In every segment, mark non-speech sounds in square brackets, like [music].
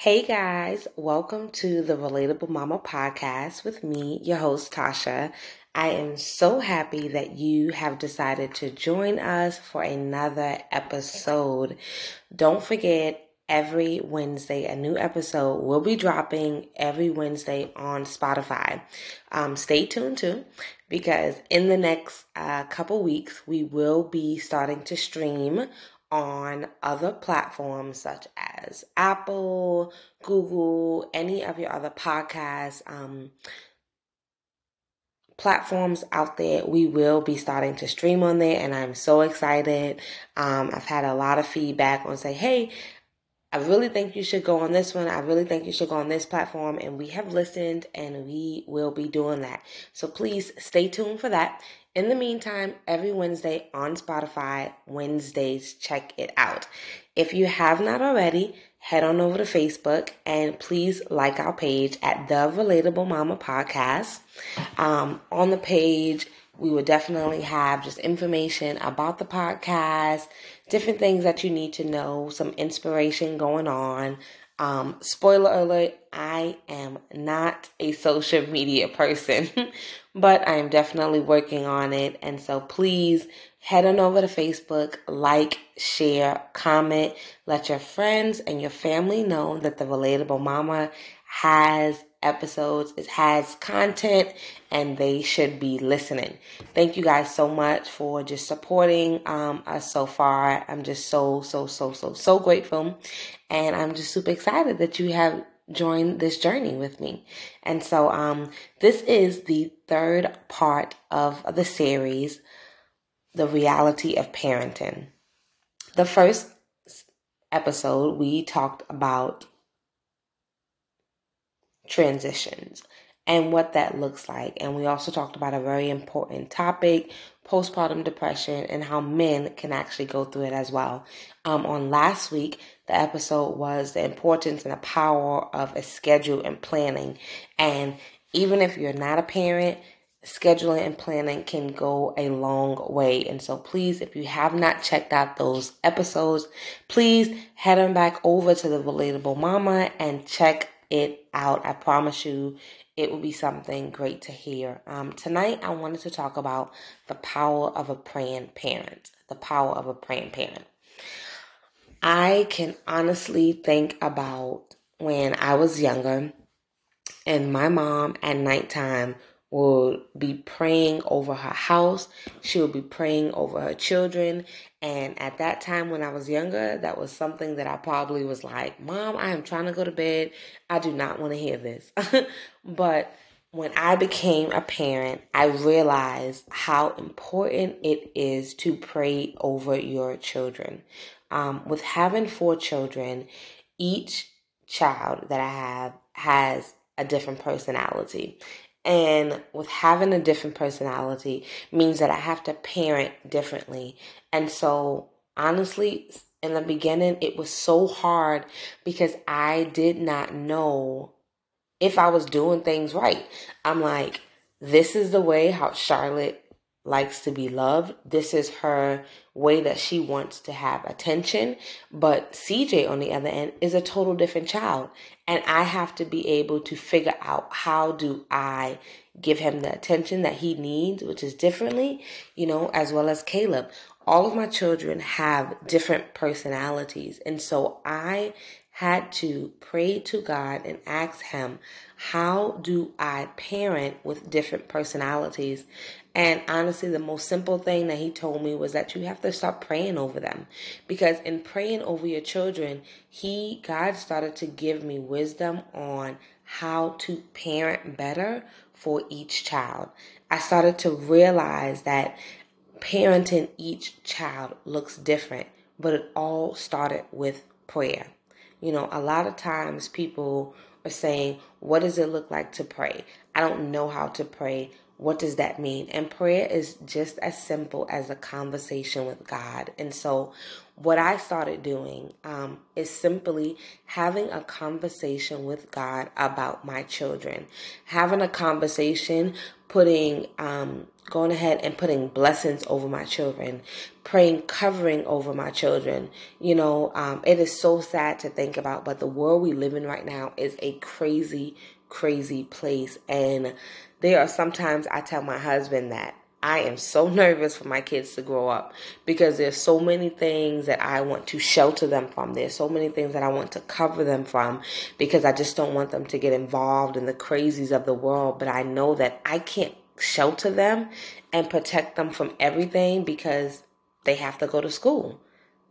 Hey guys, welcome to the Relatable Mama podcast with me, your host Tasha. I am so happy that you have decided to join us for another episode. Don't forget, every Wednesday, a new episode will be dropping every Wednesday on Spotify. Um, stay tuned too, because in the next uh, couple weeks, we will be starting to stream on other platforms such as Apple, Google, any of your other podcasts um, platforms out there. We will be starting to stream on there, and I'm so excited. Um, I've had a lot of feedback on say, hey, I really think you should go on this one. I really think you should go on this platform. And we have listened and we will be doing that. So please stay tuned for that. In the meantime, every Wednesday on Spotify, Wednesdays, check it out. If you have not already, head on over to Facebook and please like our page at the Relatable Mama Podcast. Um, on the page, we will definitely have just information about the podcast, different things that you need to know, some inspiration going on, um, spoiler alert, I am not a social media person, [laughs] but I'm definitely working on it. And so please head on over to Facebook, like, share, comment, let your friends and your family know that the Relatable Mama has episodes, it has content, and they should be listening. Thank you guys so much for just supporting um, us so far. I'm just so, so, so, so, so grateful. And I'm just super excited that you have joined this journey with me. And so, um, this is the third part of the series, The Reality of Parenting. The first episode, we talked about transitions and what that looks like. And we also talked about a very important topic postpartum depression and how men can actually go through it as well. Um, on last week, the episode was the importance and the power of a schedule and planning. And even if you're not a parent, scheduling and planning can go a long way. And so please, if you have not checked out those episodes, please head on back over to the Relatable Mama and check it out. I promise you, it will be something great to hear. Um, tonight, I wanted to talk about the power of a praying parent. The power of a praying parent. I can honestly think about when I was younger and my mom at nighttime would be praying over her house. She would be praying over her children. And at that time when I was younger, that was something that I probably was like, Mom, I am trying to go to bed. I do not want to hear this. [laughs] but when I became a parent, I realized how important it is to pray over your children. Um, with having four children, each child that I have has a different personality. And with having a different personality means that I have to parent differently. And so, honestly, in the beginning, it was so hard because I did not know if I was doing things right. I'm like, this is the way how Charlotte likes to be loved. This is her way that she wants to have attention. But CJ, on the other end, is a total different child. And I have to be able to figure out how do I give him the attention that he needs, which is differently, you know, as well as Caleb. All of my children have different personalities. And so I had to pray to God and ask Him, how do I parent with different personalities? And honestly, the most simple thing that He told me was that you have to stop praying over them. Because in praying over your children, He, God started to give me wisdom on how to parent better for each child. I started to realize that parenting each child looks different, but it all started with prayer. You know, a lot of times people are saying, What does it look like to pray? I don't know how to pray. What does that mean? And prayer is just as simple as a conversation with God. And so, what I started doing um, is simply having a conversation with God about my children, having a conversation putting um, going ahead and putting blessings over my children, praying covering over my children. You know, um, it is so sad to think about, but the world we live in right now is a crazy, crazy place. And there are sometimes I tell my husband that I am so [laughs] nervous for my kids to grow up because there's so many things that I want to shelter them from. There's so many things that I want to cover them from because I just don't want them to get involved in the crazies of the world. But I know that I can't shelter them and protect them from everything because they have to go to school.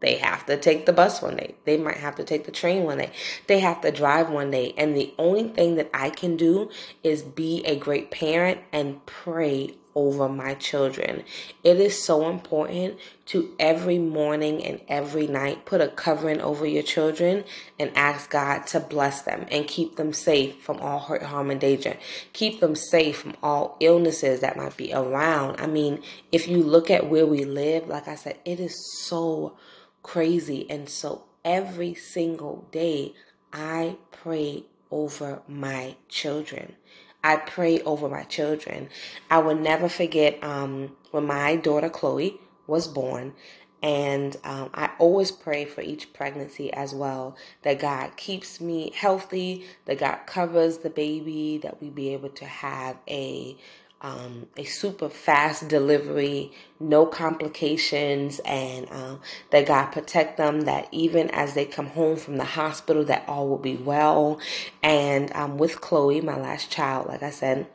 They have to take the bus one day. They might have to take the train one day. They have to drive one day. And the only thing that I can do is be a great parent and pray over my children. It is so important to every morning and every night put a covering over your children and ask God to bless them and keep them safe from all hurt, harm, and danger. Keep them safe from all illnesses that might be around. I mean, if you look at where we live, like I said, it is so crazy. And so every single day, I pray over my children. I pray over my children. I will never forget um, when my daughter Chloe was born. And um, I always pray for each pregnancy as well that God keeps me healthy, that God covers the baby, that we be able to have a um, a super fast delivery, no complications, and um, that God protect them. That even as they come home from the hospital, that all will be well. And um, with Chloe, my last child, like I said,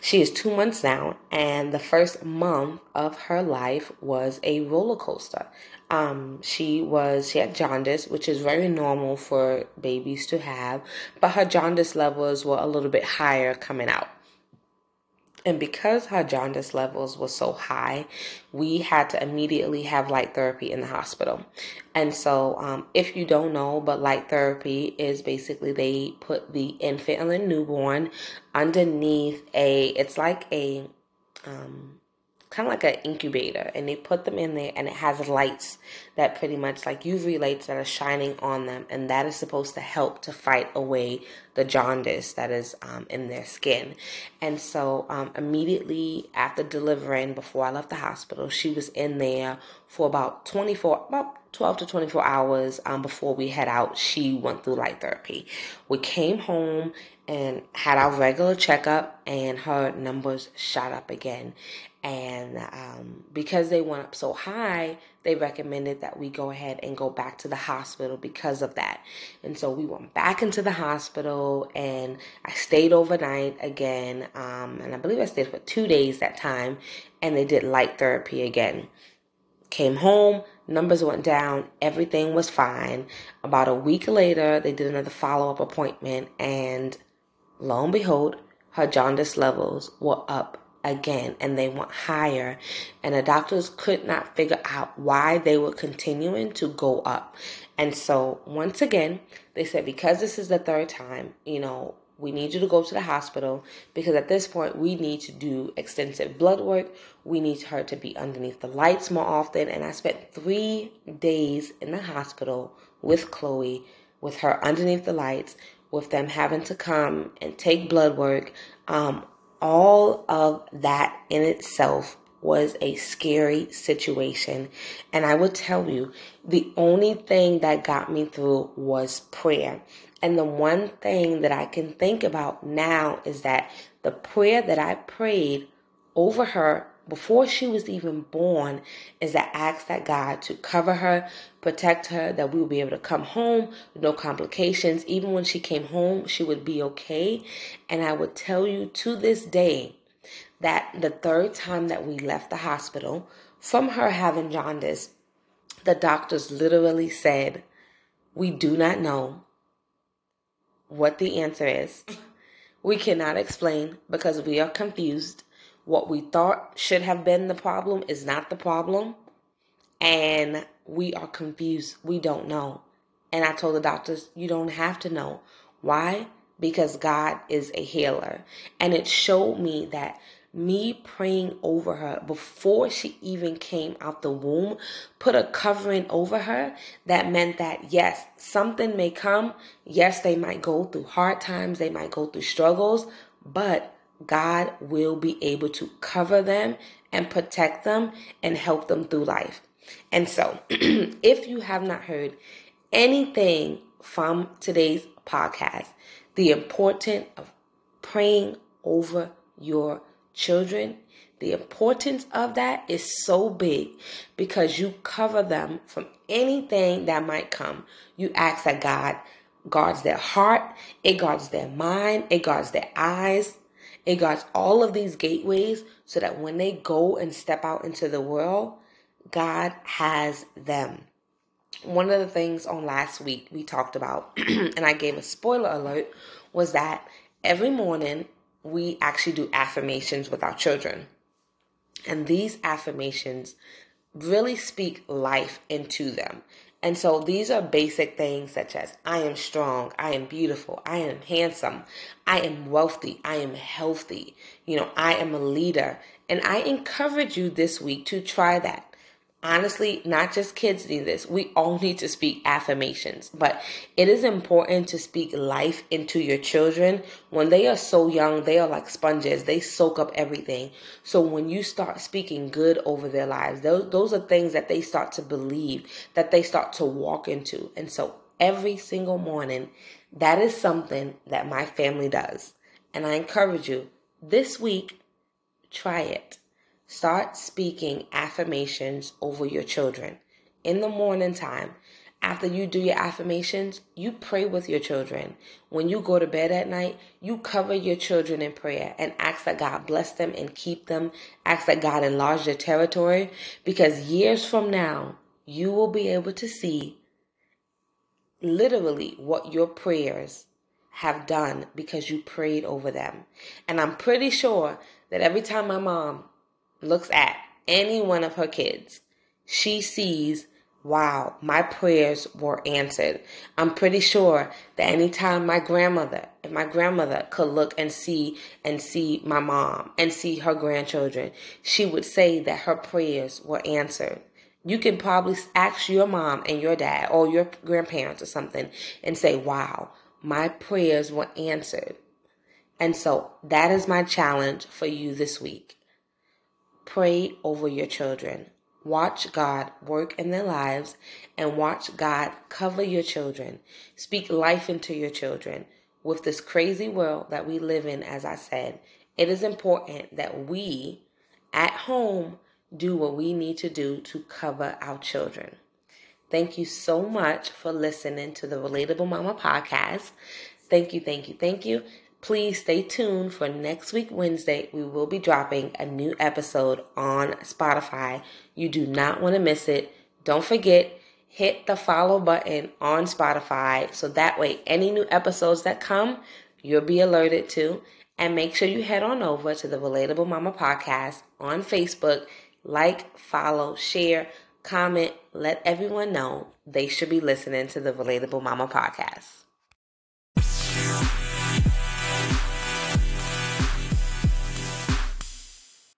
she is two months now, and the first month of her life was a roller coaster. Um, she was she had jaundice, which is very normal for babies to have, but her jaundice levels were a little bit higher coming out. And because her jaundice levels was so high, we had to immediately have light therapy in the hospital. And so, um, if you don't know, but light therapy is basically they put the infant and the newborn underneath a, it's like a, um, kind of like an incubator and they put them in there and it has lights that pretty much like UV lights that are shining on them and that is supposed to help to fight away the jaundice that is um, in their skin. And so um, immediately after delivering before I left the hospital she was in there for about 24 about 12 to 24 hours um, before we head out she went through light therapy we came home and had our regular checkup and her numbers shot up again and um, because they went up so high, they recommended that we go ahead and go back to the hospital because of that. And so we went back into the hospital and I stayed overnight again. Um, and I believe I stayed for two days that time. And they did light therapy again. Came home, numbers went down, everything was fine. About a week later, they did another follow up appointment. And lo and behold, her jaundice levels were up again and they went higher and the doctors could not figure out why they were continuing to go up and so once again they said because this is the third time you know we need you to go to the hospital because at this point we need to do extensive blood work we need her to be underneath the lights more often and i spent three days in the hospital with chloe with her underneath the lights with them having to come and take blood work um, all of that in itself was a scary situation. And I will tell you, the only thing that got me through was prayer. And the one thing that I can think about now is that the prayer that I prayed over her before she was even born is that ask that God to cover her, protect her, that we will be able to come home with no complications. Even when she came home, she would be okay. And I would tell you to this day that the third time that we left the hospital from her having jaundice, the doctors literally said, We do not know what the answer is. We cannot explain because we are confused what we thought should have been the problem is not the problem. And we are confused. We don't know. And I told the doctors, you don't have to know. Why? Because God is a healer. And it showed me that me praying over her before she even came out the womb put a covering over her that meant that yes something may come yes they might go through hard times they might go through struggles but God will be able to cover them and protect them and help them through life. And so, [clears throat] if you have not heard anything from today's podcast, the importance of praying over your children, the importance of that is so big because you cover them from anything that might come. You ask that God guards their heart, it guards their mind, it guards their eyes, it guards all of these gateways so that when they go and step out into the world, God has them. One of the things on last week we talked about, [clears throat] and I gave a spoiler alert, was that every morning we actually do affirmations with our children. And these affirmations really speak life into them. And so these are basic things such as I am strong, I am beautiful, I am handsome, I am wealthy, I am healthy, you know, I am a leader. And I encourage you this week to try that honestly, not just kids need this. We all need to speak affirmations, but it is important to speak life into your children. When they are so young, they are like sponges. They soak up everything. So when you start speaking good over their lives, those, those are things that they start to believe, that they start to walk into. And so every single morning, that is something that my family does. And I encourage you this week, try it Start speaking affirmations over your children. In the morning time, after you do your affirmations, you pray with your children. When you go to bed at night, you cover your children in prayer and ask that God bless them and keep them. Ask that God enlarge their territory because years from now, you will be able to see literally what your prayers have done because you prayed over them. And I'm pretty sure that every time my mom looks at any one of her kids, she sees, wow, my prayers were answered. I'm pretty sure that anytime my grandmother, if my grandmother could look and see and see my mom and see her grandchildren, she would say that her prayers were answered. You can probably ask your mom and your dad or your grandparents or something and say, wow, my prayers were answered. And so that is my challenge for you this week. Pray over your children. Watch God work in their lives and watch God cover your children. Speak life into your children. With this crazy world that we live in, as I said, it is important that we at home do what we need to do to cover our children. Thank you so much for listening to the Relatable Mama podcast. Thank you, thank you, thank you. Please stay tuned for next week, Wednesday. We will be dropping a new episode on Spotify. You do not want to miss it. Don't forget, hit the follow button on Spotify so that way any new episodes that come, you'll be alerted to. And make sure you head on over to the Relatable Mama podcast on Facebook. Like, follow, share, comment, let everyone know they should be listening to the Relatable Mama podcast.